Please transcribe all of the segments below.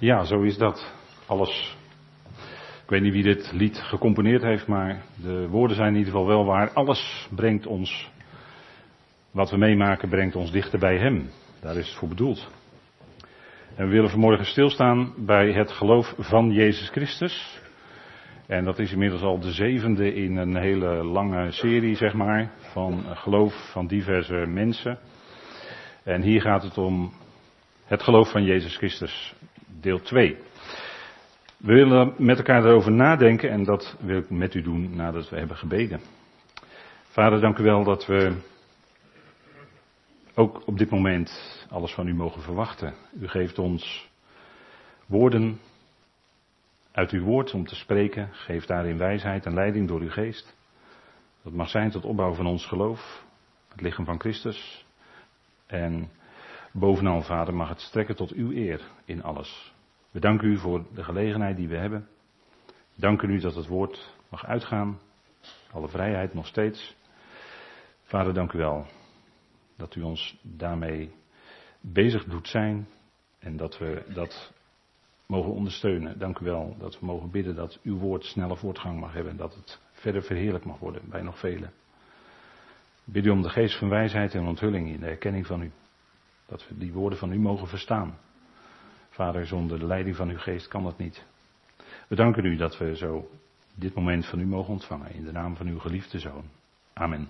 Ja, zo is dat. Alles. Ik weet niet wie dit lied gecomponeerd heeft, maar de woorden zijn in ieder geval wel waar. Alles brengt ons, wat we meemaken, brengt ons dichter bij Hem. Daar is het voor bedoeld. En we willen vanmorgen stilstaan bij het geloof van Jezus Christus. En dat is inmiddels al de zevende in een hele lange serie, zeg maar, van geloof van diverse mensen. En hier gaat het om het geloof van Jezus Christus, deel 2. We willen met elkaar erover nadenken en dat wil ik met u doen nadat we hebben gebeden. Vader, dank u wel dat we ook op dit moment alles van u mogen verwachten. U geeft ons woorden uit uw woord om te spreken. Geef daarin wijsheid en leiding door uw geest. Dat mag zijn tot opbouw van ons geloof, het lichaam van Christus. En bovenal, Vader, mag het strekken tot uw eer in alles. We danken u voor de gelegenheid die we hebben. Danken u dat het woord mag uitgaan. Alle vrijheid nog steeds. Vader, dank u wel dat u ons daarmee bezig doet zijn en dat we dat mogen ondersteunen. Dank u wel dat we mogen bidden dat uw woord snelle voortgang mag hebben en dat het verder verheerlijk mag worden bij nog velen. Bid u om de geest van wijsheid en onthulling in de erkenning van u. Dat we die woorden van u mogen verstaan. Vader, zonder de leiding van uw geest kan dat niet. We danken u dat we zo dit moment van u mogen ontvangen. In de naam van uw geliefde zoon. Amen.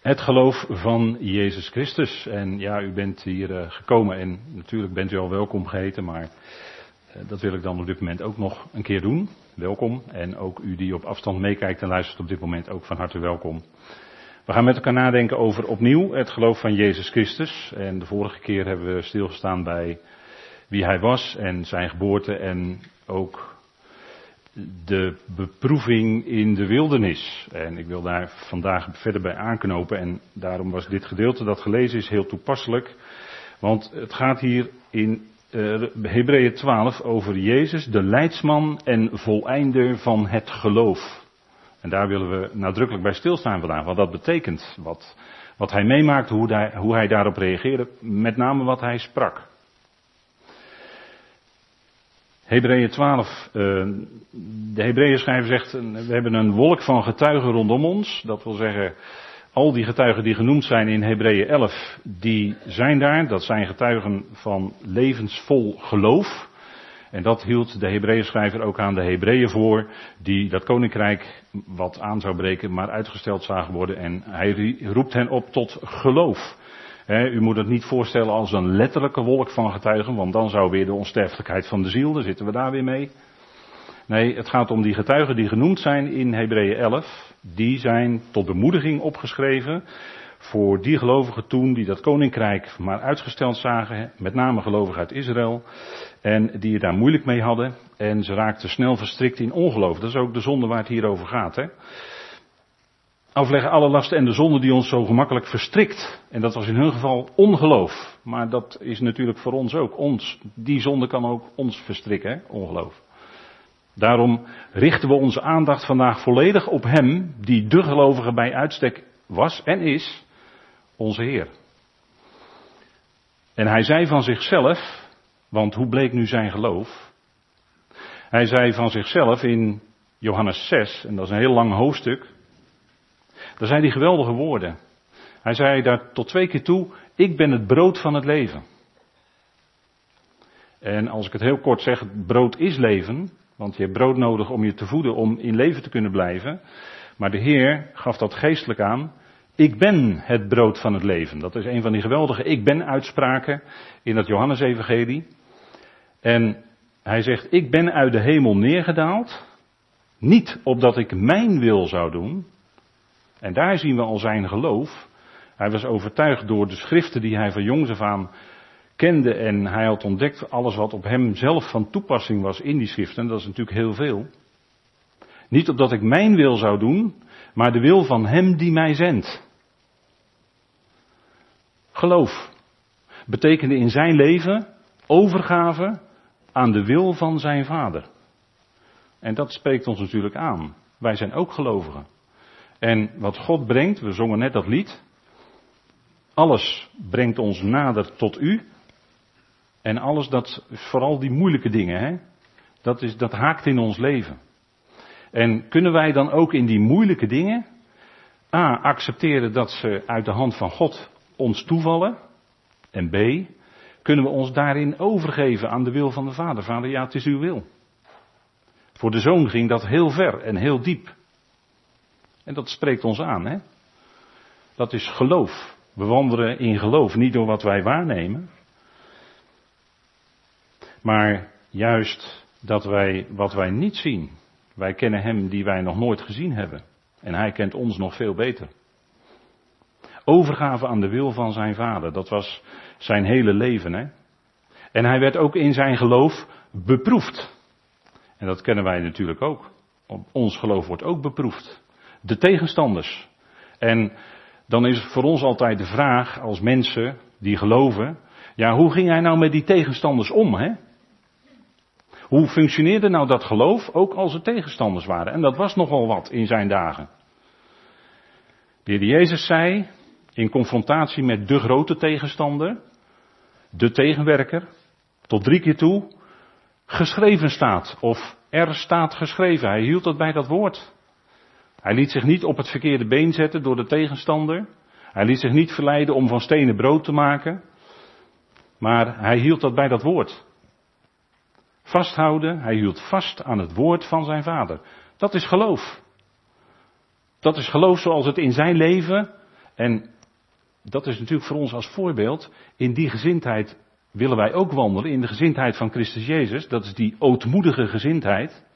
Het geloof van Jezus Christus. En ja, u bent hier uh, gekomen en natuurlijk bent u al welkom geheten, maar uh, dat wil ik dan op dit moment ook nog een keer doen. Welkom. En ook u die op afstand meekijkt en luistert op dit moment ook van harte welkom. We gaan met elkaar nadenken over opnieuw het geloof van Jezus Christus. En de vorige keer hebben we stilgestaan bij wie hij was en zijn geboorte en ook de beproeving in de wildernis. En ik wil daar vandaag verder bij aanknopen en daarom was dit gedeelte dat gelezen is heel toepasselijk. Want het gaat hier in uh, Hebreeën 12 over Jezus, de leidsman en voleinder van het geloof. En daar willen we nadrukkelijk bij stilstaan vandaag, wat dat betekent. Wat, wat hij meemaakte, hoe hij, hoe hij daarop reageerde, met name wat hij sprak. Hebreeën 12, uh, de Hebreeën schrijver zegt, we hebben een wolk van getuigen rondom ons. Dat wil zeggen, al die getuigen die genoemd zijn in Hebreeën 11, die zijn daar. Dat zijn getuigen van levensvol geloof. En dat hield de Hebreeën schrijver ook aan de Hebreeën voor, die dat koninkrijk wat aan zou breken, maar uitgesteld zagen worden. En hij roept hen op tot geloof. u moet het niet voorstellen als een letterlijke wolk van getuigen, want dan zou weer de onsterfelijkheid van de ziel, daar zitten we daar weer mee. Nee, het gaat om die getuigen die genoemd zijn in Hebreeën 11. Die zijn tot bemoediging opgeschreven voor die gelovigen toen die dat koninkrijk maar uitgesteld zagen, met name gelovigen uit Israël, en die het daar moeilijk mee hadden, en ze raakten snel verstrikt in ongeloof. Dat is ook de zonde waar het hier over gaat. Hè? Afleggen alle lasten en de zonde die ons zo gemakkelijk verstrikt. En dat was in hun geval ongeloof. Maar dat is natuurlijk voor ons ook. Ons, die zonde kan ook ons verstrikken, hè? ongeloof. Daarom richten we onze aandacht vandaag volledig op Hem, die de gelovige bij uitstek was en is, onze Heer. En hij zei van zichzelf, want hoe bleek nu zijn geloof? Hij zei van zichzelf in Johannes 6, en dat is een heel lang hoofdstuk. Daar zei hij geweldige woorden. Hij zei daar tot twee keer toe, ik ben het brood van het leven. En als ik het heel kort zeg, brood is leven, want je hebt brood nodig om je te voeden, om in leven te kunnen blijven. Maar de Heer gaf dat geestelijk aan. Ik ben het brood van het leven. Dat is een van die geweldige ik ben uitspraken in dat Johannesevangelie. En hij zegt, ik ben uit de hemel neergedaald. Niet opdat ik mijn wil zou doen. En daar zien we al zijn geloof. Hij was overtuigd door de schriften die hij van jongs af aan kende. En hij had ontdekt alles wat op hem zelf van toepassing was in die schriften. Dat is natuurlijk heel veel. Niet opdat ik mijn wil zou doen, maar de wil van Hem die mij zendt. Geloof betekende in zijn leven overgave aan de wil van zijn vader. En dat spreekt ons natuurlijk aan. Wij zijn ook gelovigen. En wat God brengt, we zongen net dat lied. Alles brengt ons nader tot u. En alles dat, vooral die moeilijke dingen, hè, dat, is, dat haakt in ons leven. En kunnen wij dan ook in die moeilijke dingen, A, accepteren dat ze uit de hand van God ons toevallen. En B, kunnen we ons daarin overgeven aan de wil van de Vader. Vader, ja, het is uw wil. Voor de zoon ging dat heel ver en heel diep. En dat spreekt ons aan, hè? Dat is geloof. We wandelen in geloof, niet door wat wij waarnemen, maar juist dat wij wat wij niet zien. Wij kennen Hem die wij nog nooit gezien hebben. En Hij kent ons nog veel beter. Overgave aan de wil van zijn vader, dat was zijn hele leven. Hè? En hij werd ook in zijn geloof beproefd. En dat kennen wij natuurlijk ook. Ons geloof wordt ook beproefd. De tegenstanders. En dan is voor ons altijd de vraag, als mensen die geloven, ja, hoe ging hij nou met die tegenstanders om, hè? Hoe functioneerde nou dat geloof, ook als er tegenstanders waren? En dat was nogal wat in zijn dagen. De heer Jezus zei, in confrontatie met de grote tegenstander, de tegenwerker, tot drie keer toe, geschreven staat, of er staat geschreven. Hij hield dat bij dat woord. Hij liet zich niet op het verkeerde been zetten door de tegenstander. Hij liet zich niet verleiden om van stenen brood te maken. Maar hij hield dat bij dat woord. Vasthouden, hij hield vast aan het woord van zijn vader. Dat is geloof. Dat is geloof zoals het in zijn leven, en dat is natuurlijk voor ons als voorbeeld, in die gezindheid willen wij ook wandelen, in de gezindheid van Christus Jezus. Dat is die ootmoedige gezindheid.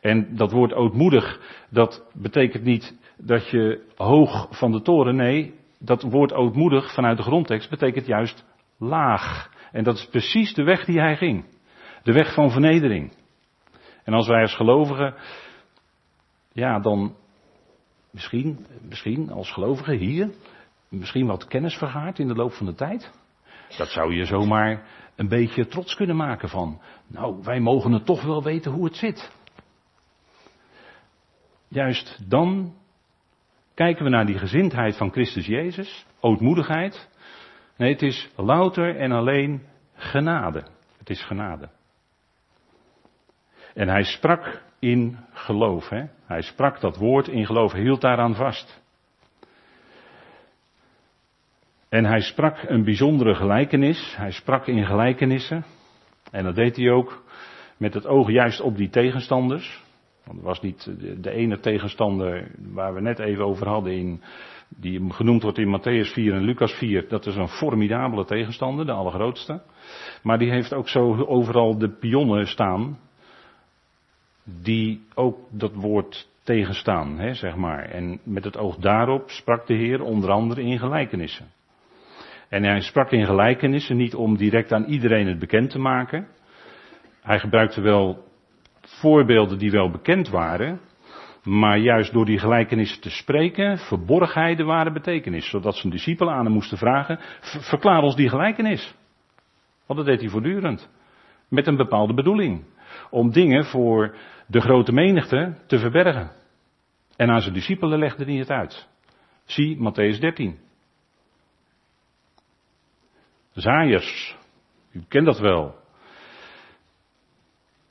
En dat woord ootmoedig, dat betekent niet dat je hoog van de toren, nee, dat woord ootmoedig vanuit de grondtekst betekent juist laag. En dat is precies de weg die hij ging. De weg van vernedering. En als wij als gelovigen, ja, dan misschien, misschien als gelovigen hier, misschien wat kennis vergaard in de loop van de tijd. Dat zou je zomaar een beetje trots kunnen maken van, nou, wij mogen het toch wel weten hoe het zit. Juist dan kijken we naar die gezindheid van Christus Jezus, ootmoedigheid. Nee, het is louter en alleen genade. Het is genade. En hij sprak in geloof. Hè? Hij sprak dat woord in geloof, hield daaraan vast. En hij sprak een bijzondere gelijkenis. Hij sprak in gelijkenissen. En dat deed hij ook met het oog juist op die tegenstanders. Want het was niet de, ene tegenstander waar we net even over hadden, in, die genoemd wordt in Matthäus 4 en Lucas 4. Dat is een formidabele tegenstander, de allergrootste. Maar die heeft ook zo overal de pionnen staan, die ook dat woord tegenstaan, hè, zeg maar. En met het oog daarop sprak de Heer onder andere in gelijkenissen. En hij sprak in gelijkenissen niet om direct aan iedereen het bekend te maken. Hij gebruikte wel voorbeelden die wel bekend waren, maar juist door die gelijkenissen te spreken, verborg hij de ware betekenis. Zodat zijn discipelen aan hem moesten vragen, verklaar ons die gelijkenis. Want dat deed hij voortdurend. Met een bepaalde bedoeling. Om dingen voor de grote menigte te verbergen. En aan zijn discipelen legde hij het uit. Zie Matthäus 13. Zaaiers. U kent dat wel.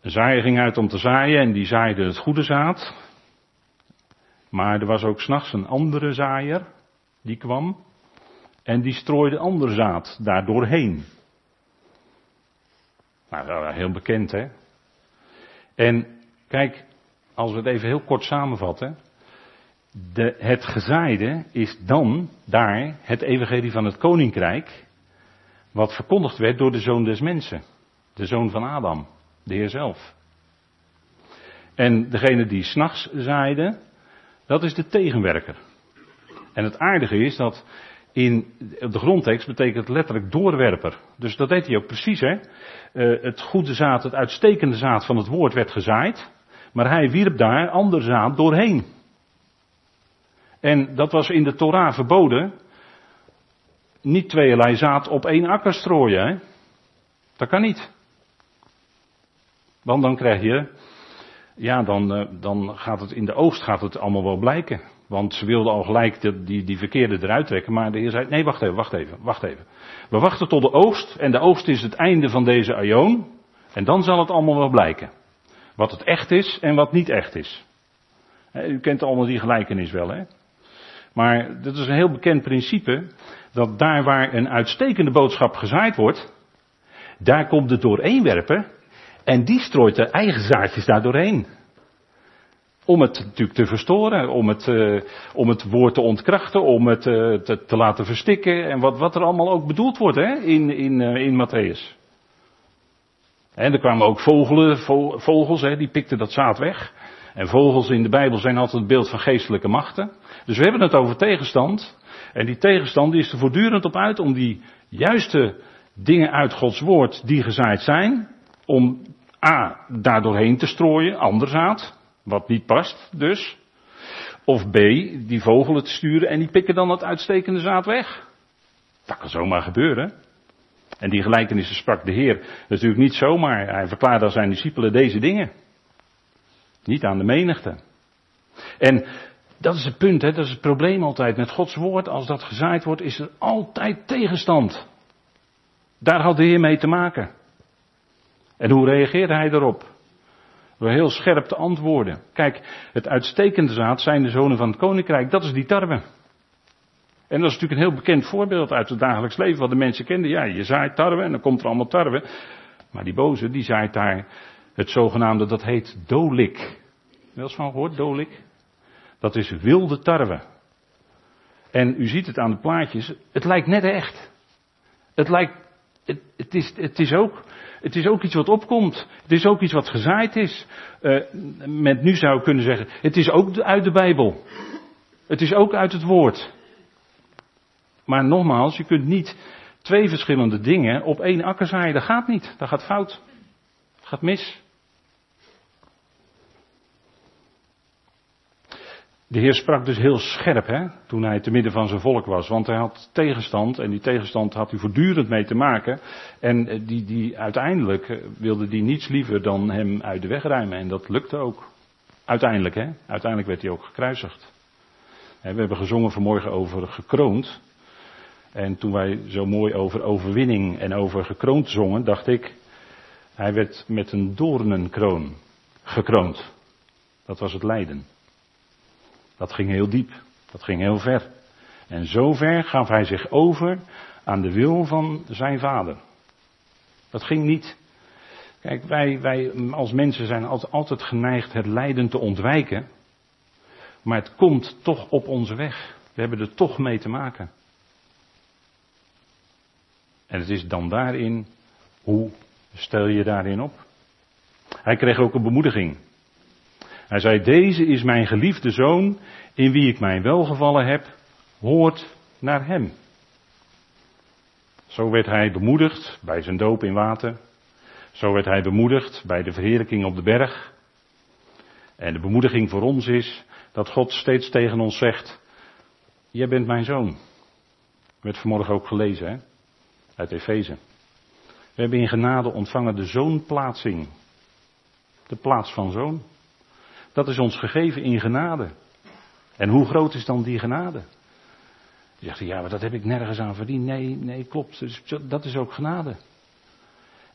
De zaaier ging uit om te zaaien en die zaaide het goede zaad. Maar er was ook s'nachts een andere zaaier die kwam en die strooide ander zaad daar doorheen. Nou, heel bekend hè. En kijk, als we het even heel kort samenvatten. De, het gezaaide is dan daar het evangelie van het koninkrijk. Wat verkondigd werd door de zoon des mensen. De zoon van Adam. De Heer zelf. En degene die s'nachts zaaide, dat is de tegenwerker. En het aardige is dat in de grondtekst betekent letterlijk doorwerper. Dus dat deed hij ook precies, hè. Uh, het goede zaad, het uitstekende zaad van het woord werd gezaaid. Maar hij wierp daar ander zaad doorheen. En dat was in de Torah verboden. Niet tweeërlei zaad op één akker strooien, hè. Dat kan niet. Want dan krijg je, ja, dan, eh, dan gaat het in de oogst gaat het allemaal wel blijken. Want ze wilden al gelijk die, die, verkeerde eruit trekken. Maar de Heer zei, nee wacht even, wacht even, wacht even. We wachten tot de oogst. En de oogst is het einde van deze aion. En dan zal het allemaal wel blijken. Wat het echt is en wat niet echt is. U kent allemaal die gelijkenis wel hè. Maar dat is een heel bekend principe. Dat daar waar een uitstekende boodschap gezaaid wordt. Daar komt het doorheenwerpen. En die strooit de eigen zaadjes daar doorheen. Om het natuurlijk te verstoren, om het, uh, om het woord te ontkrachten, om het uh, te, te, laten verstikken en wat, wat er allemaal ook bedoeld wordt hè, in, in, uh, in Matthäus. En er kwamen ook vogelen, vo, vogels, hè, die pikten dat zaad weg. En vogels in de Bijbel zijn altijd het beeld van geestelijke machten. Dus we hebben het over tegenstand. En die tegenstand die is er voortdurend op uit om die juiste dingen uit Gods woord die gezaaid zijn, om A, daar doorheen te strooien, ander zaad, wat niet past dus. Of B, die vogelen te sturen en die pikken dan dat uitstekende zaad weg. Dat kan zomaar gebeuren. En die gelijkenissen sprak de Heer natuurlijk niet zomaar. Hij verklaarde aan zijn discipelen deze dingen. Niet aan de menigte. En dat is het punt, hè? dat is het probleem altijd. Met Gods woord, als dat gezaaid wordt, is er altijd tegenstand. Daar had de Heer mee te maken. En hoe reageerde hij daarop? Door heel scherp te antwoorden. Kijk, het uitstekende zaad zijn de zonen van het koninkrijk, dat is die tarwe. En dat is natuurlijk een heel bekend voorbeeld uit het dagelijks leven, wat de mensen kenden. Ja, je zaait tarwe en dan komt er allemaal tarwe. Maar die boze, die zaait daar het zogenaamde, dat heet dolik. Wel eens van gehoord, dolik? Dat is wilde tarwe. En u ziet het aan de plaatjes, het lijkt net echt. Het lijkt, het, het, is, het is ook het is ook iets wat opkomt. Het is ook iets wat gezaaid is. Uh, met nu zou kunnen zeggen, het is ook uit de Bijbel. Het is ook uit het woord. Maar nogmaals, je kunt niet twee verschillende dingen op één akker zaaien. Dat gaat niet. Dat gaat fout. Dat gaat mis. De Heer sprak dus heel scherp hè, toen hij te midden van zijn volk was. Want hij had tegenstand en die tegenstand had hij voortdurend mee te maken. En eh, die, die, uiteindelijk eh, wilde die niets liever dan hem uit de weg ruimen. En dat lukte ook. Uiteindelijk hè, uiteindelijk werd hij ook gekruisigd. We hebben gezongen vanmorgen over gekroond. En toen wij zo mooi over overwinning en over gekroond zongen, dacht ik, hij werd met een doornenkroon gekroond. Dat was het lijden. Dat ging heel diep. Dat ging heel ver. En zo ver gaf hij zich over aan de wil van zijn vader. Dat ging niet. Kijk, wij, wij als mensen zijn altijd geneigd het lijden te ontwijken. Maar het komt toch op onze weg. We hebben er toch mee te maken. En het is dan daarin, hoe stel je daarin op? Hij kreeg ook een bemoediging. Hij zei, deze is mijn geliefde zoon, in wie ik mijn welgevallen heb, hoort naar hem. Zo werd hij bemoedigd bij zijn doop in water. Zo werd hij bemoedigd bij de verheerlijking op de berg. En de bemoediging voor ons is dat God steeds tegen ons zegt, jij bent mijn zoon. Werd vanmorgen ook gelezen, hè? Uit Efeze. We hebben in genade ontvangen de zoonplaatsing. De plaats van zoon. Dat is ons gegeven in genade. En hoe groot is dan die genade? Je zegt, ja, maar dat heb ik nergens aan verdiend. Nee, nee, klopt. Dus dat is ook genade.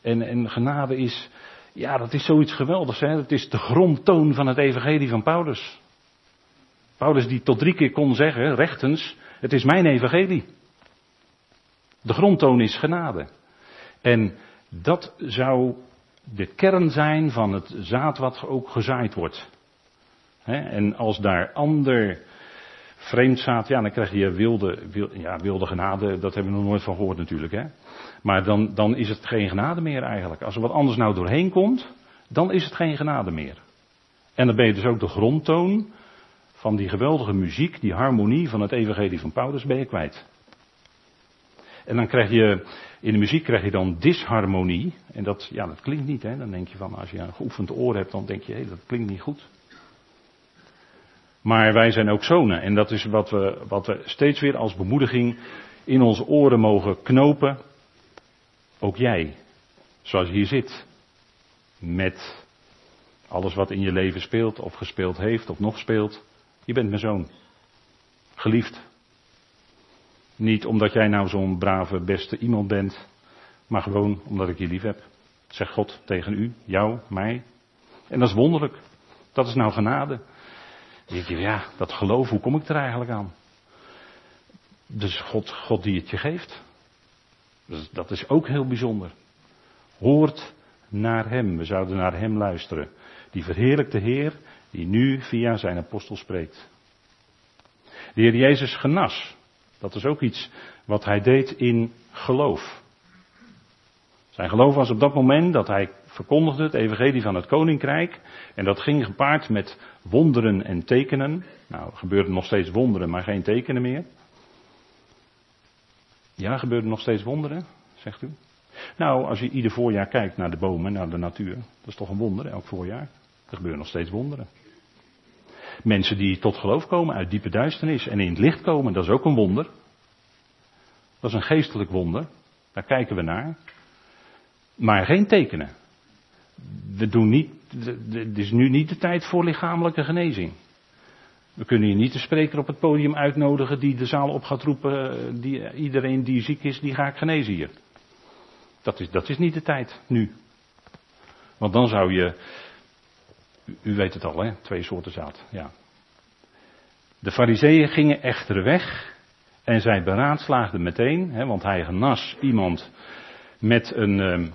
En, en genade is, ja, dat is zoiets geweldigs. Hè? Het is de grondtoon van het evangelie van Paulus. Paulus die tot drie keer kon zeggen, rechtens, het is mijn evangelie. De grondtoon is genade. En dat zou de kern zijn van het zaad wat ook gezaaid wordt. En als daar ander vreemd zaad, ja, dan krijg je wilde, wilde, ja, wilde genade. Dat hebben we nog nooit van gehoord natuurlijk. Hè? Maar dan, dan is het geen genade meer eigenlijk. Als er wat anders nou doorheen komt, dan is het geen genade meer. En dan ben je dus ook de grondtoon van die geweldige muziek, die harmonie van het evangelie van Paulus ben je kwijt. En dan krijg je, in de muziek krijg je dan disharmonie. En dat, ja, dat klinkt niet, hè. Dan denk je van, als je een geoefend oor hebt, dan denk je, hé, dat klinkt niet goed. Maar wij zijn ook zonen. En dat is wat we, wat steeds weer als bemoediging in onze oren mogen knopen. Ook jij, zoals je hier zit. Met alles wat in je leven speelt, of gespeeld heeft, of nog speelt. Je bent mijn zoon. Geliefd. Niet omdat jij nou zo'n brave, beste iemand bent, maar gewoon omdat ik je lief heb. Zegt God tegen u, jou, mij. En dat is wonderlijk. Dat is nou genade. Dan denk je, ja, dat geloof, hoe kom ik er eigenlijk aan? Dus God, God die het je geeft. Dus dat is ook heel bijzonder. Hoort naar Hem. We zouden naar Hem luisteren. Die verheerlijkte Heer, die nu via zijn apostel spreekt. De Heer Jezus genas. Dat is ook iets wat hij deed in geloof. Zijn geloof was op dat moment dat hij verkondigde het evangelie van het koninkrijk. En dat ging gepaard met wonderen en tekenen. Nou, er nog steeds wonderen, maar geen tekenen meer. Ja, gebeurden nog steeds wonderen, zegt u? Nou, als je ieder voorjaar kijkt naar de bomen, naar de natuur, dat is toch een wonder, elk voorjaar. Er gebeuren nog steeds wonderen. Mensen die tot geloof komen uit diepe duisternis en in het licht komen, dat is ook een wonder. Dat is een geestelijk wonder. Daar kijken we naar. Maar geen tekenen. We doen niet, het is nu niet de tijd voor lichamelijke genezing. We kunnen hier niet de spreker op het podium uitnodigen die de zaal op gaat roepen, die, iedereen die ziek is, die ga ik genezen hier. Dat is, dat is niet de tijd, nu. Want dan zou je, u weet het al hè, twee soorten zaad, ja. De fariseeën gingen echter weg en zij beraadslaagden meteen, hè, want hij genas iemand met een, ehm,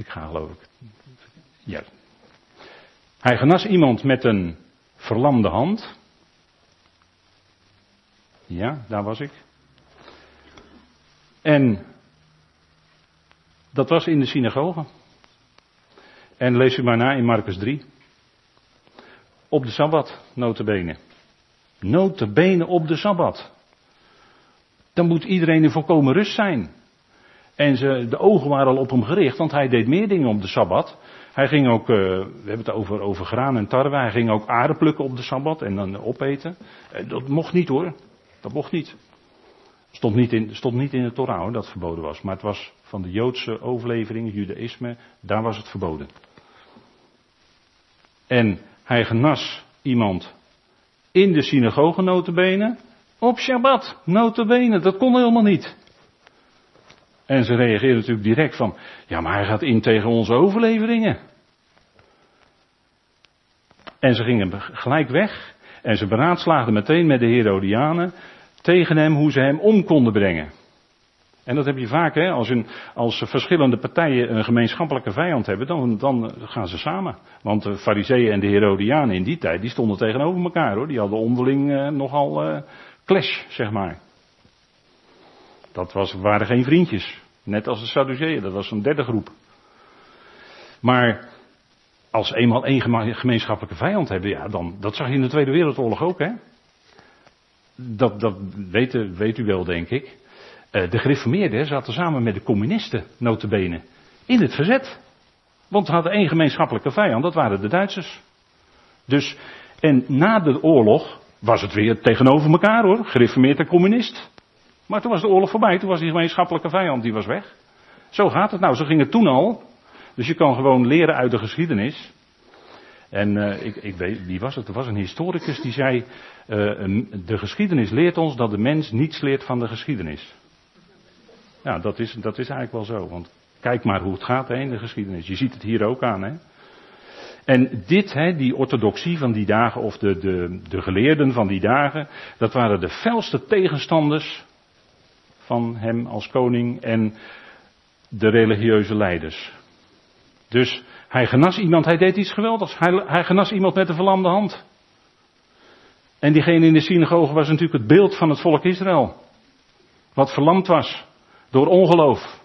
ik ga geloof ik, ja. Hij genas iemand met een verlamde hand. Ja, daar was ik. En dat was in de synagoge. En lees u maar na in Marcus 3. Op de Sabbat, notabene. Notabene op de Sabbat. Dan moet iedereen in volkomen rust zijn. En ze, de ogen waren al op hem gericht, want hij deed meer dingen op de Sabbat. Hij ging ook, uh, we hebben het over, over graan en tarwe, hij ging ook aarde plukken op de Sabbat en dan opeten. Uh, dat mocht niet hoor, dat mocht niet. Stond niet in, stond niet in de Torah hoor, dat verboden was. Maar het was van de Joodse overlevering, Judaïsme, daar was het verboden. En hij genas iemand in de synagoge notabene, op Shabbat notabene, dat kon helemaal niet. En ze reageerden natuurlijk direct van, ja maar hij gaat in tegen onze overleveringen. En ze gingen gelijk weg en ze beraadslaagden meteen met de Herodianen tegen hem hoe ze hem om konden brengen. En dat heb je vaak, hè, als, een, als verschillende partijen een gemeenschappelijke vijand hebben, dan, dan gaan ze samen. Want de Fariseeën en de Herodianen in die tijd, die stonden tegenover elkaar hoor. Die hadden onderling eh, nogal eh, clash, zeg maar. Dat was, waren geen vriendjes. Net als de Sadduceeën, dat was een derde groep. Maar als eenmaal één gemeenschappelijke vijand hebben, ja, dan, dat zag je in de Tweede Wereldoorlog ook, hè. Dat, dat weet, weet u wel, denk ik. Uh, de gereformeerden zaten samen met de communisten, notabene, in het verzet. Want ze hadden één gemeenschappelijke vijand, dat waren de Duitsers. Dus, en na de oorlog was het weer tegenover elkaar hoor, gereformeerd en communist. Maar toen was de oorlog voorbij, toen was die gemeenschappelijke vijand, die was weg. Zo gaat het nou, zo ging het toen al. Dus je kan gewoon leren uit de geschiedenis. En uh, ik, ik weet, wie was het? Er was een historicus die zei, uh, de geschiedenis leert ons dat de mens niets leert van de geschiedenis. Ja, dat is, dat is eigenlijk wel zo. Want kijk maar hoe het gaat hè, in de geschiedenis. Je ziet het hier ook aan. Hè. En dit, hè, die orthodoxie van die dagen, of de, de, de geleerden van die dagen, dat waren de felste tegenstanders van hem als koning en de religieuze leiders. Dus hij genas iemand, hij deed iets geweldigs. Hij, hij genas iemand met een verlamde hand. En diegene in de synagoge was natuurlijk het beeld van het volk Israël. Wat verlamd was door ongeloof.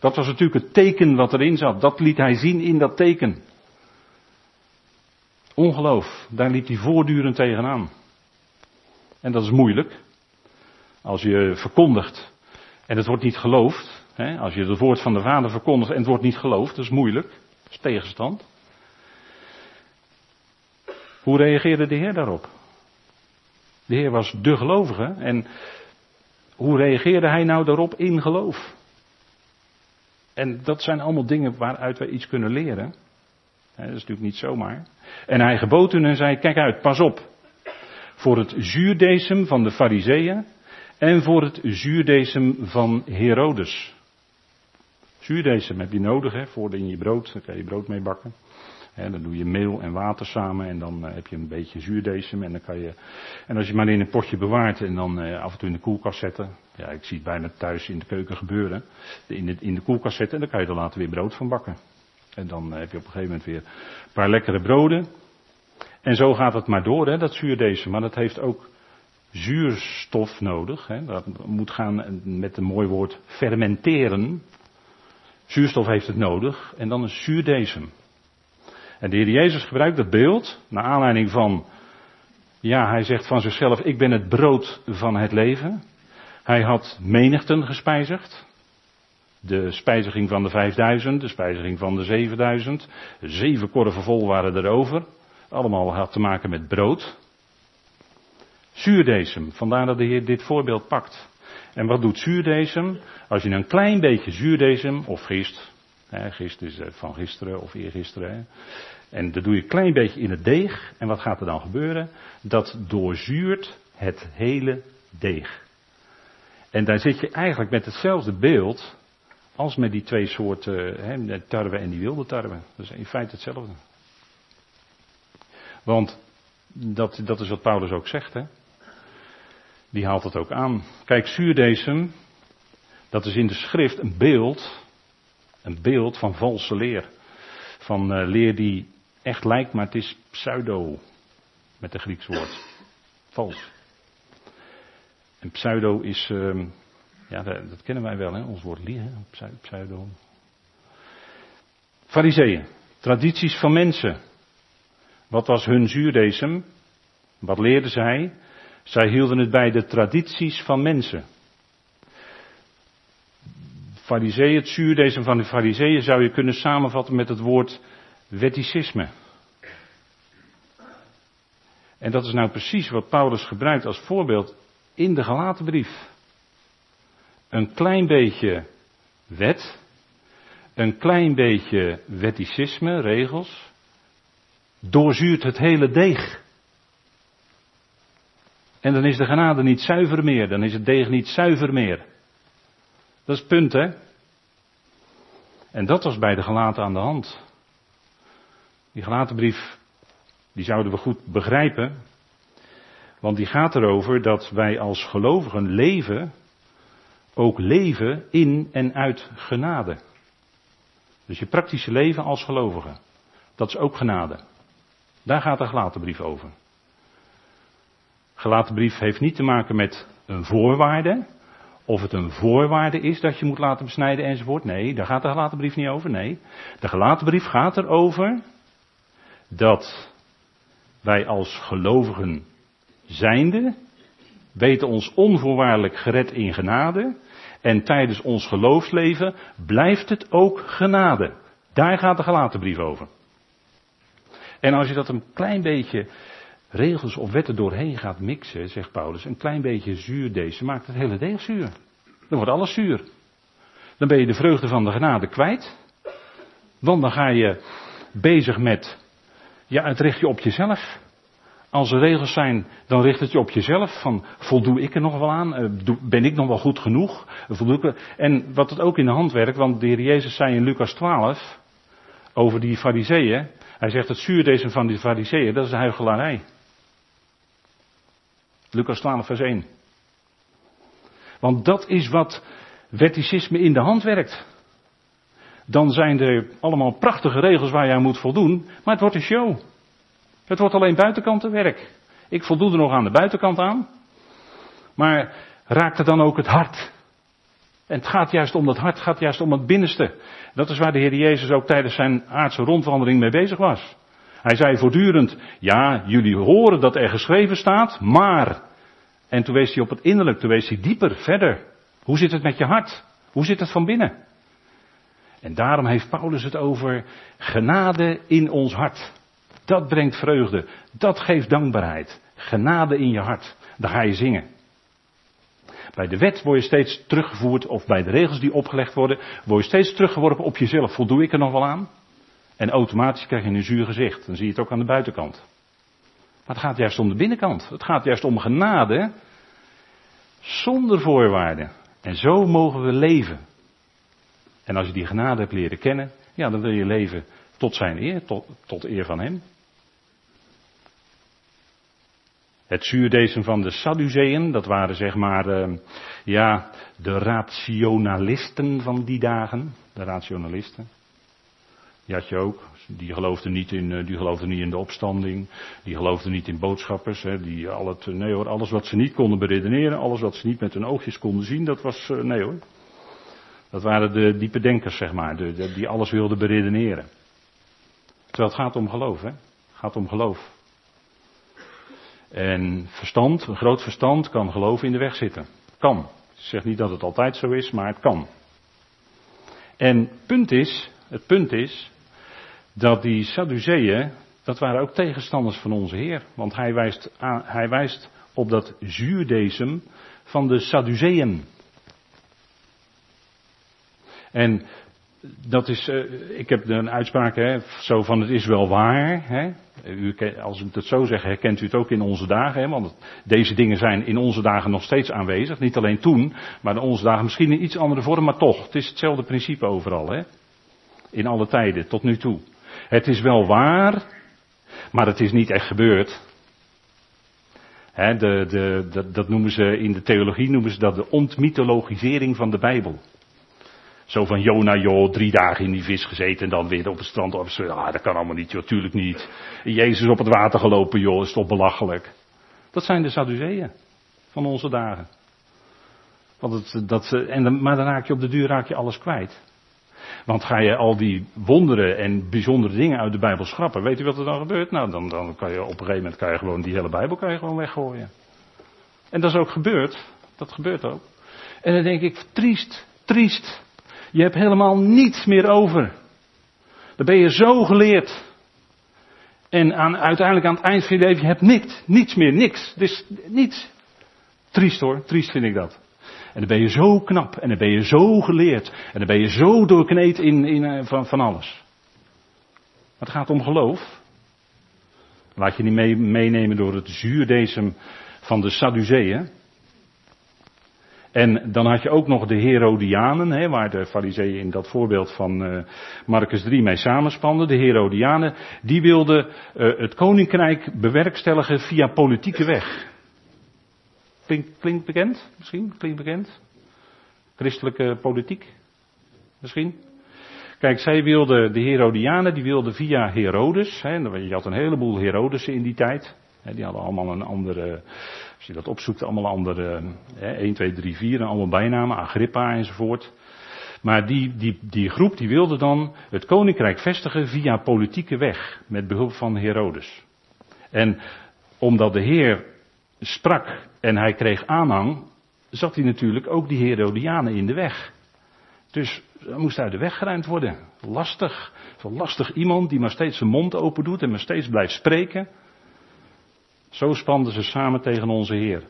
Dat was natuurlijk het teken wat erin zat. Dat liet hij zien in dat teken. Ongeloof, daar liep hij voortdurend tegenaan. En dat is moeilijk. Als je verkondigt en het wordt niet geloofd. Hè, als je het woord van de Vader verkondigt en het wordt niet geloofd, dat is moeilijk. Dat is tegenstand. Hoe reageerde de Heer daarop? De Heer was de gelovige en hoe reageerde hij nou daarop in geloof? En dat zijn allemaal dingen waaruit wij iets kunnen leren. dat is natuurlijk niet zomaar. En hij gebood hun en zei, kijk uit, pas op. voor het zuurdesem van de fariseeën en voor het zuurdesem van Herodes. Zuurdesem heb je nodig hè, voor in je brood, daar kan je brood mee bakken. dan doe je meel en water samen en dan eh, heb je een beetje zuurdesem en dan kan je, en als je maar in een potje bewaart en dan eh, af en toe in de koelkast zetten. Ja, ik zie het bijna thuis in de keuken gebeuren. In de, in de koelkast zetten en dan kan je er later weer brood van bakken. En dan heb je op een gegeven moment weer een paar lekkere broden. En zo gaat het maar door, hè, dat zuurdesem. Maar dat heeft ook zuurstof nodig. Hè. Dat moet gaan met een mooi woord fermenteren. Zuurstof heeft het nodig. En dan is zuurdesem. En de Heer Jezus gebruikt dat beeld naar aanleiding van, ja, hij zegt van zichzelf, ik ben het brood van het leven. Hij had menigten gespijzigd. De spijziging van de 5000, de spijziging van de 7000. Zeven korven vol waren er over. Allemaal had te maken met brood. Zuurdesem, vandaar dat de Heer dit voorbeeld pakt. En wat doet zuurdesem? Als je een klein beetje zuurdesem, of gist, hè, gist is eh, van gisteren of eergisteren, hè, en dat doe je een klein beetje in het deeg, en wat gaat er dan gebeuren? Dat doorzuurt het hele deeg. En daar zit je eigenlijk met hetzelfde beeld als met die twee soorten, hè, tarwe en die wilde tarwe. Dat is in feite hetzelfde. Want dat, dat is wat Paulus ook zegt, hè. Die haalt het ook aan. Kijk, zuurdesem, dat is in de schrift een beeld, een beeld van valse leer. Van uh, leer die echt lijkt, maar het is pseudo, met een Grieks woord. Vals. En pseudo is, uh, ja, dat, kennen wij wel, hè? ons woord liegen, pseudo. Fariseeën, tradities van mensen. Wat was hun zuurdesem? Wat leerden zij? Zij hielden het bij de tradities van mensen. Fariseeën, het van de fariseeën zou je kunnen samenvatten met het woord wetticisme. En dat is nou precies wat Paulus gebruikt als voorbeeld in de Galatenbrief. Een klein beetje wet, een klein beetje wetticisme, regels, doorzuurt het hele deeg. En dan is de genade niet zuiver meer, dan is het deeg niet zuiver meer. Dat is het punt, hè? En dat was bij de gelaten aan de hand. Die gelatenbrief, die zouden we goed begrijpen. Want die gaat erover dat wij als gelovigen leven, ook leven in en uit genade. Dus je praktische leven als gelovige. Dat is ook genade. Daar gaat de gelaten brief over. Gelaten brief heeft niet te maken met een voorwaarde. Of het een voorwaarde is dat je moet laten besnijden enzovoort. Nee, daar gaat de gelaten brief niet over. Nee, de gelaten brief gaat erover dat wij als gelovigen zijnde weten ons onvoorwaardelijk gered in genade. En tijdens ons geloofsleven blijft het ook genade. Daar gaat de gelaten brief over. En als je dat een klein beetje regels of wetten doorheen gaat mixen, zegt Paulus, een klein beetje zuurdees, maakt het hele deeg zuur. Dan wordt alles zuur. Dan ben je de vreugde van de genade kwijt. Want dan ga je bezig met, ja, het richt je op jezelf. Als er regels zijn, dan richt het je op jezelf. Van voldoe ik er nog wel aan? Eh, ben ik nog wel goed genoeg? En wat het ook in de hand werkt, want de Heer Jezus zei in Lucas 12 over die fariseeën. Hij zegt het zuurdesem van die fariseeën, dat is de huichelarij. Lucas 12 vers 1. Want dat is wat wetticisme in de hand werkt. Dan zijn er allemaal prachtige regels waar je aan moet voldoen, maar het wordt een show. Het wordt alleen buitenkanten werk. Ik voldoe er nog aan de buitenkant aan, maar raakt er dan ook het hart? En het gaat juist om dat hart, het gaat juist om het binnenste. Dat is waar de Heer Jezus ook tijdens zijn aardse rondwandeling mee bezig was. Hij zei voortdurend, ja, jullie horen dat er geschreven staat, maar. En toen wees hij op het innerlijk, toen wees hij dieper, verder. Hoe zit het met je hart? Hoe zit het van binnen? En daarom heeft Paulus het over genade in ons hart. Dat brengt vreugde. Dat geeft dankbaarheid. Genade in je hart. Daar ga je zingen. Bij de wet word je steeds teruggevoerd, of bij de regels die opgelegd worden, word je steeds teruggeworpen op jezelf. Voldoe ik er nog wel aan? En automatisch krijg je een zuur gezicht. Dan zie je het ook aan de buitenkant. Maar het gaat juist om de binnenkant. Het gaat juist om genade. Zonder voorwaarden. En zo mogen we leven. En als je die genade hebt leren kennen, ja, dan wil je leven tot zijn eer, tot, tot eer van hem. Het zuurdesem van de Sadduceeën, dat waren zeg maar, uh, ja, de rationalisten van die dagen. De rationalisten. Die had je ook. Die geloofden niet in, eh, die geloofden niet in de opstanding. Die geloofden niet in boodschappers. Hè. Die al het, nee hoor, alles wat ze niet konden beredeneren, alles wat ze niet met hun oogjes konden zien, dat was, uh, nee hoor. Dat waren de diepe denkers, zeg maar, die alles wilden beredeneren. Terwijl het gaat om geloof, hè. Het gaat om geloof. En verstand, een groot verstand, kan geloof in de weg zitten. Kan. Ik zeg niet dat het altijd zo is, maar het kan. En punt is, het punt is, dat die Sadduceeën, dat waren ook tegenstanders van onze Heer. Want hij wijst, hij wijst op dat zuurdesem van de Sadduceeën. En dat is, uh, ik heb een uitspraak, hè, zo van het is wel waar. Hè. U, als ik het zo zeg, herkent u het ook in onze dagen. Hè, want deze dingen zijn in onze dagen nog steeds aanwezig. Niet alleen toen, maar in onze dagen misschien in iets andere vorm, maar toch. Het is hetzelfde principe overal. Hè. In alle tijden, tot nu toe. Het is wel waar, maar het is niet echt gebeurd. De, de, dat, noemen ze in de theologie noemen ze dat de ontmythologisering van de Bijbel. Zo van Jona, joh, drie dagen in die vis gezeten en dan weer op het strand. Zo, ah, dat kan allemaal niet, joh, tuurlijk niet. Jezus op het water gelopen, joh, is toch belachelijk. Dat zijn de Sadduceeën van onze dagen. Want het, dat, en, maar dan raak je op de duur raak je alles kwijt. Want ga je al die wonderen en bijzondere dingen uit de Bijbel schrappen, weet u wat er dan gebeurt? Nou, dan, dan kan je op een gegeven moment kan je gewoon die hele Bijbel kan je gewoon weggooien. En dat is ook gebeurd. Dat gebeurt ook. En dan denk ik, triest, triest. Je hebt helemaal niets meer over. Dan ben je zo geleerd. En aan, uiteindelijk aan het eind van je leven, je hebt niks, niets meer, niks. Dus niets. Triest hoor, triest vind ik dat. En dan ben je zo knap. En dan ben je zo geleerd. En dan ben je zo doorkneed in, in, eh, van, van alles. Maar het gaat om geloof. Laat je niet mee, meenemen door het zuurdesem van de Sadduceeën. En dan had je ook nog de Herodianen, hè, waar de fariseeën in dat voorbeeld van uh, Marcus 3 mee samenspannen. De Herodianen, die wilden uh, het koninkrijk bewerkstelligen via politieke weg. Klinkt, bekend, misschien? Klinkt bekend? Christelijke politiek, misschien? Kijk, zij wilden, de Herodianen, die wilden via Herodes, hè, je had een heleboel Herodesen in die tijd. Hè, die hadden allemaal een andere als je dat opzoekt, allemaal andere, hè, 1, 2, 3, 4 en allemaal bijnamen, Agrippa enzovoort. Maar die, die, die groep die wilde dan het koninkrijk vestigen via politieke weg, met behulp van Herodes. En omdat de Heer sprak en hij kreeg aanhang, zat hij natuurlijk ook die Herodianen in de weg. Dus er moest uit de weg geruimd worden. Lastig. Zo'n lastig iemand die maar steeds zijn mond open doet en maar steeds blijft spreken. Zo spanden ze samen tegen onze Heer.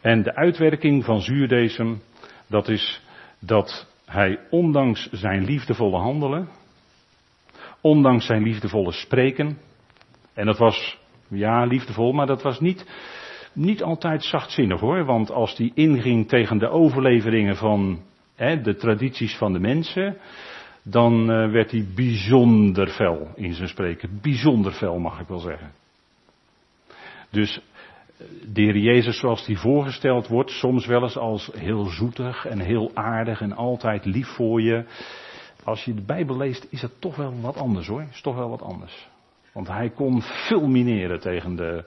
En de uitwerking van zuurdesem, dat is dat hij ondanks zijn liefdevolle handelen, ondanks zijn liefdevolle spreken, en dat was, ja, liefdevol, maar dat was niet, niet altijd zachtzinnig hoor, want als hij inging tegen de overleveringen van hè, de tradities van de mensen, dan uh, werd hij bijzonder fel in zijn spreken. Bijzonder fel mag ik wel zeggen. Dus de Heer Jezus zoals die voorgesteld wordt, soms wel eens als heel zoetig en heel aardig en altijd lief voor je. Als je de Bijbel leest, is het toch wel wat anders hoor. Is toch wel wat anders. Want hij kon fulmineren tegen de.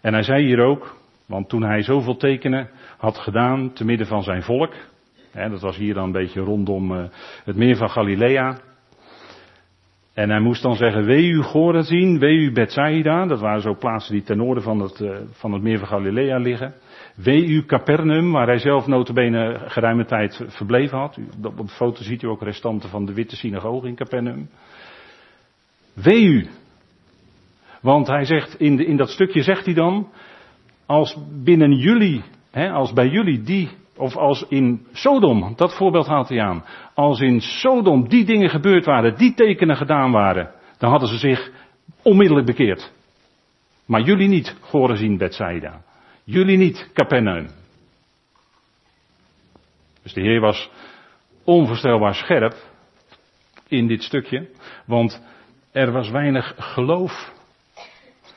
En hij zei hier ook, want toen hij zoveel tekenen had gedaan te midden van zijn volk, hè, dat was hier dan een beetje rondom uh, het meer van Galilea, en hij moest dan zeggen, wee u Gorazin, wee u Bethsaida, dat waren zo plaatsen die ten noorden van het, uh, van het meer van Galilea liggen. Wee u Capernaum, waar hij zelf notabene geruime tijd verbleven had. Op de foto ziet u ook restanten van de witte synagoge in Capernaum. Wee u. Want hij zegt, in, de, in dat stukje zegt hij dan, als binnen jullie, hè, als bij jullie die of als in Sodom, dat voorbeeld haalt hij aan. Als in Sodom die dingen gebeurd waren, die tekenen gedaan waren, dan hadden ze zich onmiddellijk bekeerd. Maar jullie niet, Gorazin Bethsaida. Jullie niet, Capernaum. Dus de Heer was onvoorstelbaar scherp in dit stukje, want er was weinig geloof.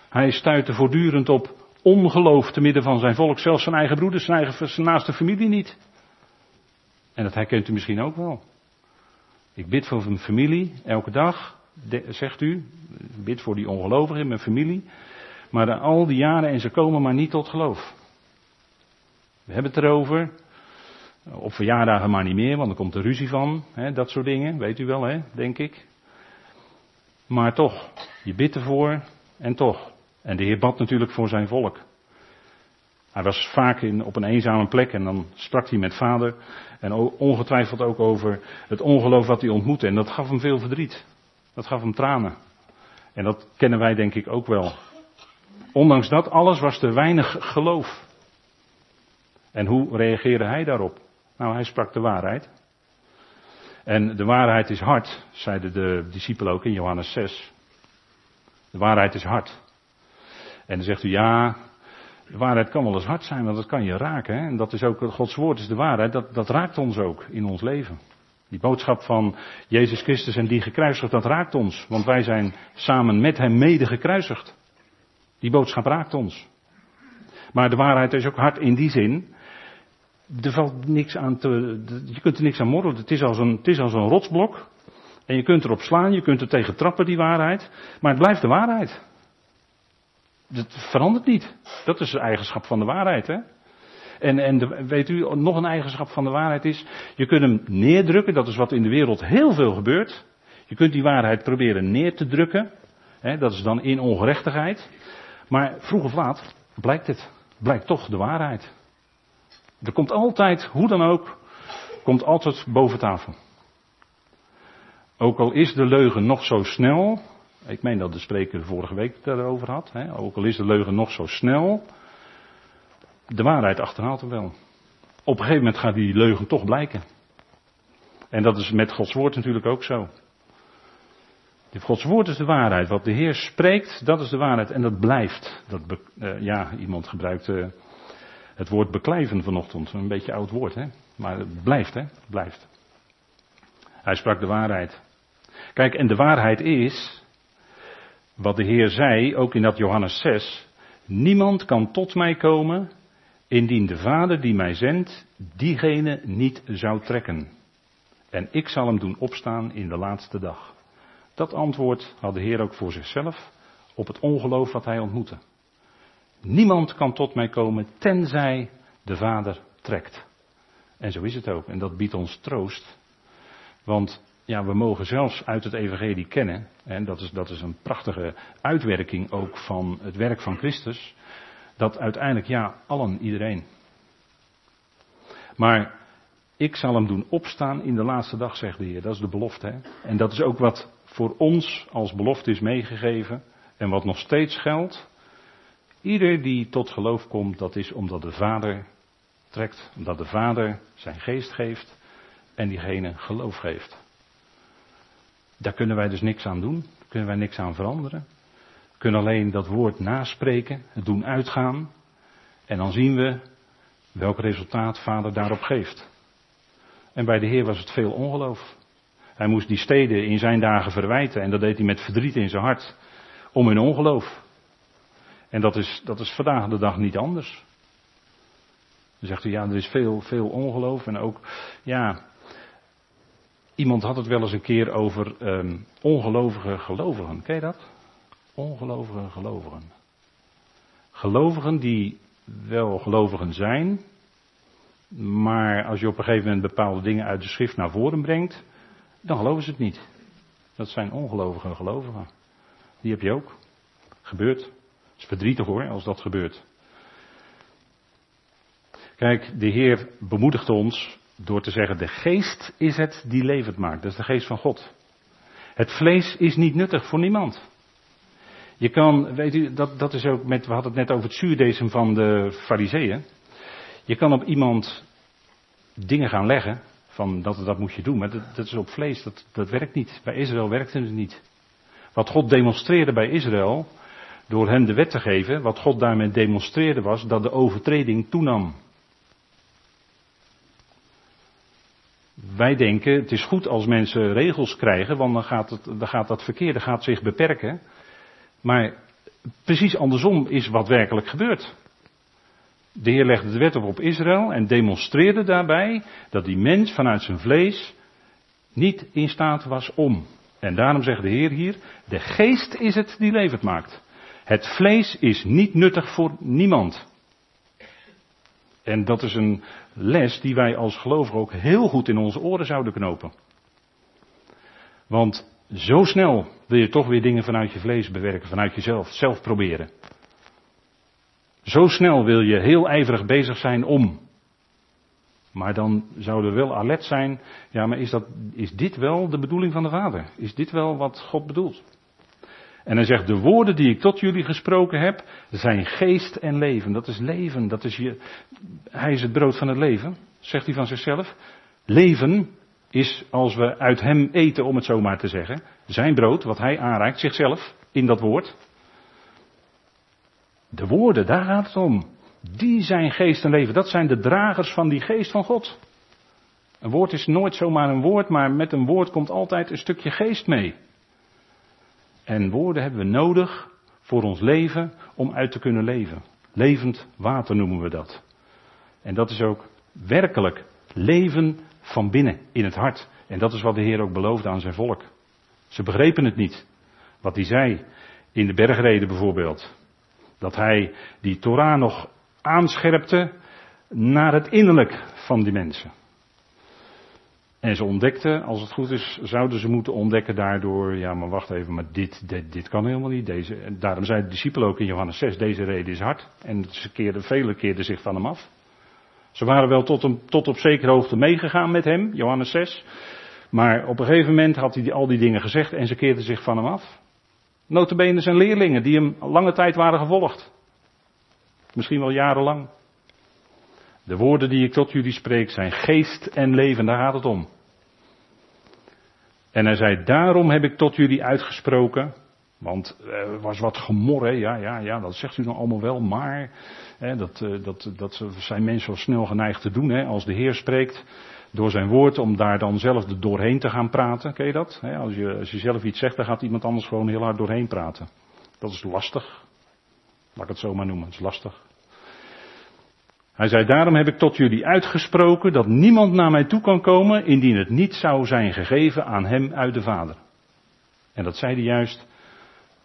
Hij stuitte voortdurend op ongeloof te midden van zijn volk, zelfs zijn eigen broeders, zijn eigen zijn naaste familie niet. En dat herkent u misschien ook wel. Ik bid voor mijn familie elke dag, zegt u. bid voor die ongelovigen in mijn familie. Maar al die jaren en ze komen maar niet tot geloof. We hebben het erover. Op verjaardagen maar niet meer, want er komt er ruzie van. Hè, dat soort dingen, weet u wel, hè, denk ik. Maar toch, je bidt ervoor en toch. En de Heer bad natuurlijk voor zijn volk. Hij was vaak in, op een eenzame plek en dan sprak hij met vader. En ongetwijfeld ook over het ongeloof wat hij ontmoette. En dat gaf hem veel verdriet. Dat gaf hem tranen. En dat kennen wij denk ik ook wel. Ondanks dat alles was er weinig geloof. En hoe reageerde hij daarop? Nou, hij sprak de waarheid. En de waarheid is hard, zeiden de discipelen ook in Johannes 6. De waarheid is hard. En dan zegt u ja, de waarheid kan wel eens hard zijn, want dat kan je raken. Hè? En dat is ook, Gods woord is de waarheid, dat, dat raakt ons ook in ons leven. Die boodschap van Jezus Christus en die gekruisigd, dat raakt ons. Want wij zijn samen met hem mede gekruisigd. Die boodschap raakt ons. Maar de waarheid is ook hard in die zin. Er valt niks aan te, je kunt er niks aan morrelen. Het is als een, het is als een rotsblok. En je kunt erop slaan, je kunt er tegen trappen, die waarheid. Maar het blijft de waarheid. Het verandert niet. Dat is de eigenschap van de waarheid, hè? En, en de, weet u, nog een eigenschap van de waarheid is, je kunt hem neerdrukken, dat is wat in de wereld heel veel gebeurt. Je kunt die waarheid proberen neer te drukken, hè, dat is dan in ongerechtigheid. Maar vroeg of laat blijkt het, blijkt toch de waarheid. Er komt altijd, hoe dan ook, komt altijd boven tafel. Ook al is de leugen nog zo snel, ik meen dat de spreker vorige week daarover had, hè, ook al is de leugen nog zo snel, de waarheid achterhaalt hem wel. Op een gegeven moment gaat die leugen toch blijken. En dat is met Gods woord natuurlijk ook zo. Gods woord is de waarheid. Wat de Heer spreekt, dat is de waarheid. En dat blijft. Dat uh, ja, iemand gebruikt uh, het woord beklijven vanochtend. Een beetje oud woord, hè. Maar het blijft, hè. Het blijft. Hij sprak de waarheid. Kijk, en de waarheid is, wat de Heer zei, ook in dat Johannes 6, niemand kan tot mij komen indien de Vader die mij zendt, diegene niet zou trekken. En ik zal hem doen opstaan in de laatste dag. Dat antwoord had de Heer ook voor zichzelf op het ongeloof wat hij ontmoette. Niemand kan tot mij komen tenzij de Vader trekt. En zo is het ook. En dat biedt ons troost. Want ja, we mogen zelfs uit het Evangelie kennen, en dat is, dat is een prachtige uitwerking ook van het werk van Christus, dat uiteindelijk ja, allen, iedereen. Maar ik zal hem doen opstaan in de laatste dag, zegt de Heer. Dat is de belofte. Hè? En dat is ook wat voor ons als belofte is meegegeven. En wat nog steeds geldt. Ieder die tot geloof komt, dat is omdat de Vader trekt. Omdat de Vader zijn geest geeft. En diegene geloof geeft. Daar kunnen wij dus niks aan doen. Kunnen wij niks aan veranderen. We kunnen alleen dat woord naspreken, het doen uitgaan. En dan zien we welk resultaat Vader daarop geeft. En bij de Heer was het veel ongeloof. Hij moest die steden in zijn dagen verwijten en dat deed hij met verdriet in zijn hart om hun ongeloof. En dat is, dat is vandaag de dag niet anders. Dan zegt hij, ja, er is veel, veel ongeloof en ook, ja, iemand had het wel eens een keer over um, ongelovige gelovigen. Ken je dat? Ongelovige gelovigen. Gelovigen die wel gelovigen zijn, maar als je op een gegeven moment bepaalde dingen uit de schrift naar voren brengt, dan geloven ze het niet. Dat zijn ongelovige gelovigen. Die heb je ook. Gebeurt. Is verdrietig hoor, als dat gebeurt. Kijk, de Heer bemoedigt ons door te zeggen, de geest is het die levend maakt. Dat is de geest van God. Het vlees is niet nuttig voor niemand. Je kan, weet u, dat, dat is ook met, we hadden het net over het zuurdesem van de fariseeën. Je kan op iemand dingen gaan leggen, van dat dat moet je doen, maar dat, dat is op vlees, dat, dat werkt niet. Bij Israël werkte het niet. Wat God demonstreerde bij Israël, door hen de wet te geven, wat God daarmee demonstreerde was dat de overtreding toenam. Wij denken, het is goed als mensen regels krijgen, want dan gaat, het, dan gaat dat verkeerde gaat zich beperken. Maar precies andersom is wat werkelijk gebeurt. De Heer legde de wet op op Israël en demonstreerde daarbij dat die mens vanuit zijn vlees niet in staat was om. En daarom zegt de Heer hier, de geest is het die levend maakt. Het vlees is niet nuttig voor niemand. En dat is een les die wij als gelovigen ook heel goed in onze oren zouden knopen. Want zo snel wil je toch weer dingen vanuit je vlees bewerken, vanuit jezelf, zelf proberen. Zo snel wil je heel ijverig bezig zijn om. Maar dan zouden we wel alert zijn. Ja, maar is, dat, is dit wel de bedoeling van de Vader? Is dit wel wat God bedoelt? En hij zegt, de woorden die ik tot jullie gesproken heb, zijn geest en leven. Dat is leven, dat is je, hij is het brood van het leven, zegt hij van zichzelf. Leven is als we uit hem eten, om het zo maar te zeggen. Zijn brood, wat hij aanreikt, zichzelf, in dat woord. De woorden, daar gaat het om. Die zijn geest en leven. Dat zijn de dragers van die geest van God. Een woord is nooit zomaar een woord, maar met een woord komt altijd een stukje geest mee. En woorden hebben we nodig voor ons leven om uit te kunnen leven. Levend water noemen we dat. En dat is ook werkelijk leven van binnen in het hart. En dat is wat de Heer ook beloofde aan zijn volk. Ze begrepen het niet. Wat hij zei in de bergreden bijvoorbeeld. Dat hij die Torah nog aanscherpte naar het innerlijk van die mensen. En ze ontdekten, als het goed is, zouden ze moeten ontdekken daardoor, ja maar wacht even, maar dit, dit, dit kan helemaal niet. Deze, daarom zei de discipel ook in Johannes 6, deze reden is hard. En ze keerden, vele keerden zich van hem af. Ze waren wel tot, een, tot op zekere hoogte meegegaan met hem, Johannes 6. Maar op een gegeven moment had hij al die dingen gezegd en ze keerden zich van hem af. Notabene zijn leerlingen die hem lange tijd waren gevolgd. Misschien wel jarenlang. De woorden die ik tot jullie spreek zijn geest en leven, daar gaat het om. En hij zei, daarom heb ik tot jullie uitgesproken, want er was wat gemor, hè? ja, ja, ja, dat zegt u dan allemaal wel, maar hè, dat, eh, dat, dat zijn mensen wel snel geneigd te doen, hè? als de Heer spreekt door zijn woord, om daar dan zelf doorheen te gaan praten, ken je dat? Als je, als je zelf iets zegt, dan gaat iemand anders gewoon heel hard doorheen praten. Dat is lastig, laat ik het zo maar noemen, dat is lastig. Hij zei, daarom heb ik tot jullie uitgesproken dat niemand naar mij toe kan komen indien het niet zou zijn gegeven aan hem uit de Vader. En dat zei hij juist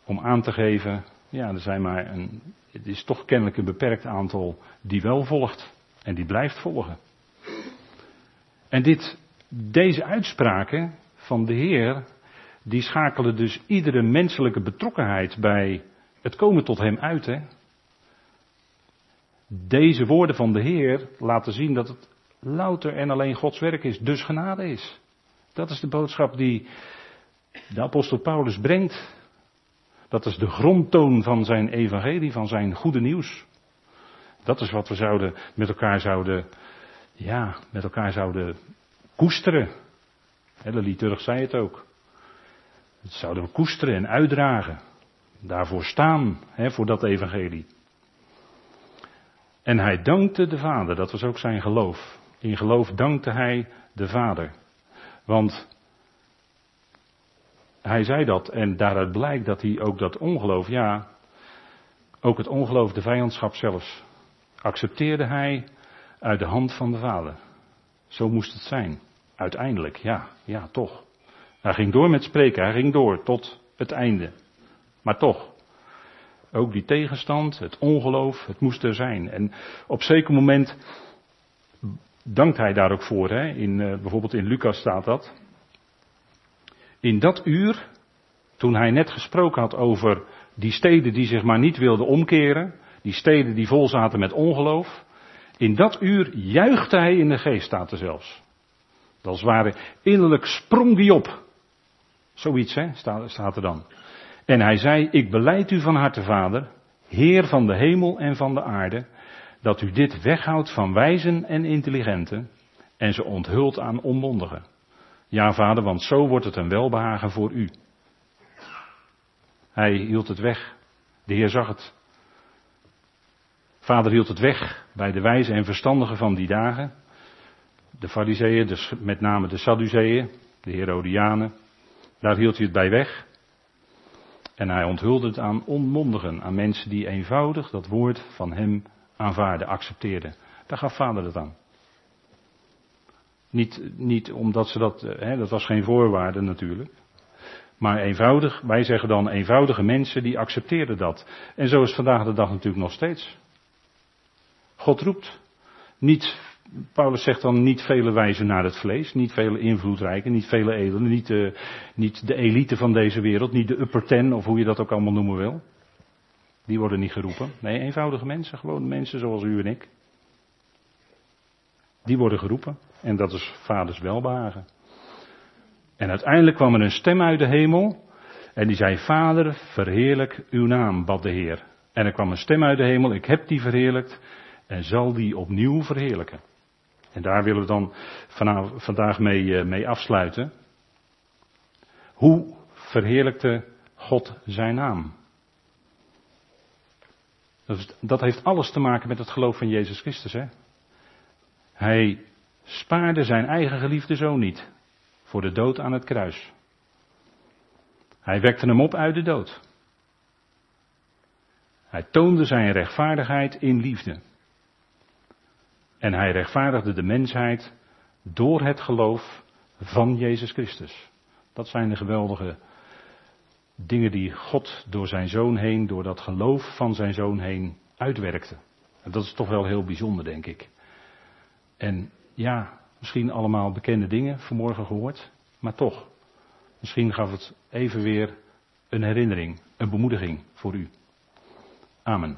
om aan te geven, ja, er zijn maar een, het is toch kennelijk een beperkt aantal die wel volgt en die blijft volgen. En dit, deze uitspraken van de Heer, die schakelen dus iedere menselijke betrokkenheid bij het komen tot hem uit. Hè? Deze woorden van de Heer laten zien dat het louter en alleen Gods werk is, dus genade is. Dat is de boodschap die de apostel Paulus brengt. Dat is de grondtoon van zijn evangelie, van zijn goede nieuws. Dat is wat we zouden met elkaar zouden, ja, met elkaar zouden koesteren. De liturg zei het ook. Dat zouden we koesteren en uitdragen. Daarvoor staan, hè, voor dat evangelie. En hij dankte de Vader, dat was ook zijn geloof. In geloof dankte hij de Vader. Want hij zei dat en daaruit blijkt dat hij ook dat ongeloof, ja, ook het ongeloof, de vijandschap zelfs, accepteerde hij uit de hand van de Vader. Zo moest het zijn. Uiteindelijk, ja, ja, toch. Hij ging door met spreken, hij ging door tot het einde. Maar toch, ook die tegenstand, het ongeloof, het moest er zijn. En op zeker moment dankt hij daar ook voor. Hè? In, uh, bijvoorbeeld in Lucas staat dat. In dat uur, toen hij net gesproken had over die steden die zich maar niet wilden omkeren, die steden die vol zaten met ongeloof, in dat uur juichte hij in de geest, staat er zelfs. Dat is ware, innerlijk sprong die op. Zoiets, hè, staat er dan. En hij zei, ik beleid u van harte, vader, Heer van de hemel en van de aarde, dat u dit weghoudt van wijzen en intelligenten en ze onthult aan onmondigen. Ja, vader, want zo wordt het een welbehagen voor u. Hij hield het weg De Heer zag het. Vader hield het weg bij de wijze en verstandigen van die dagen. De fariseeën, dus met name de Sadduceeën, de Herodianen. Daar hield hij het bij weg. En hij onthulde het aan onmondigen, aan mensen die eenvoudig dat woord van hem aanvaarden, accepteerden. Daar gaf vader het aan. Niet, niet omdat ze dat, eh, hè, dat was geen voorwaarde natuurlijk. Maar eenvoudig, wij zeggen dan eenvoudige mensen die accepteerden dat. En zo is vandaag de dag natuurlijk nog steeds. God roept. Niet, Paulus zegt dan niet vele wijzen naar het vlees, niet vele invloedrijke, niet vele edelen, niet de, niet de elite van deze wereld, niet de upper ten of hoe je dat ook allemaal noemen wil. Die worden niet geroepen. Nee, eenvoudige mensen, gewoon mensen zoals u en ik. Die worden geroepen. En dat is vaders welbehagen. En uiteindelijk kwam er een stem uit de hemel. En die zei: Vader, verheerlijk uw naam, bad de Heer. En er kwam een stem uit de hemel: Ik heb die verheerlijkt en zal die opnieuw verheerlijken. En daar willen we dan vandaag mee, eh, mee afsluiten. Hoe verheerlijkte God zijn naam? Dat heeft alles te maken met het geloof van Jezus Christus. Hè? Hij spaarde zijn eigen geliefde zoon niet voor de dood aan het kruis. Hij wekte hem op uit de dood. Hij toonde zijn rechtvaardigheid in liefde. En hij rechtvaardigde de mensheid door het geloof van Jezus Christus. Dat zijn de geweldige dingen die God door zijn zoon heen, door dat geloof van zijn zoon heen uitwerkte. En dat is toch wel heel bijzonder, denk ik. En ja, misschien allemaal bekende dingen vanmorgen gehoord, maar toch. Misschien gaf het even weer een herinnering, een bemoediging voor u. Amen.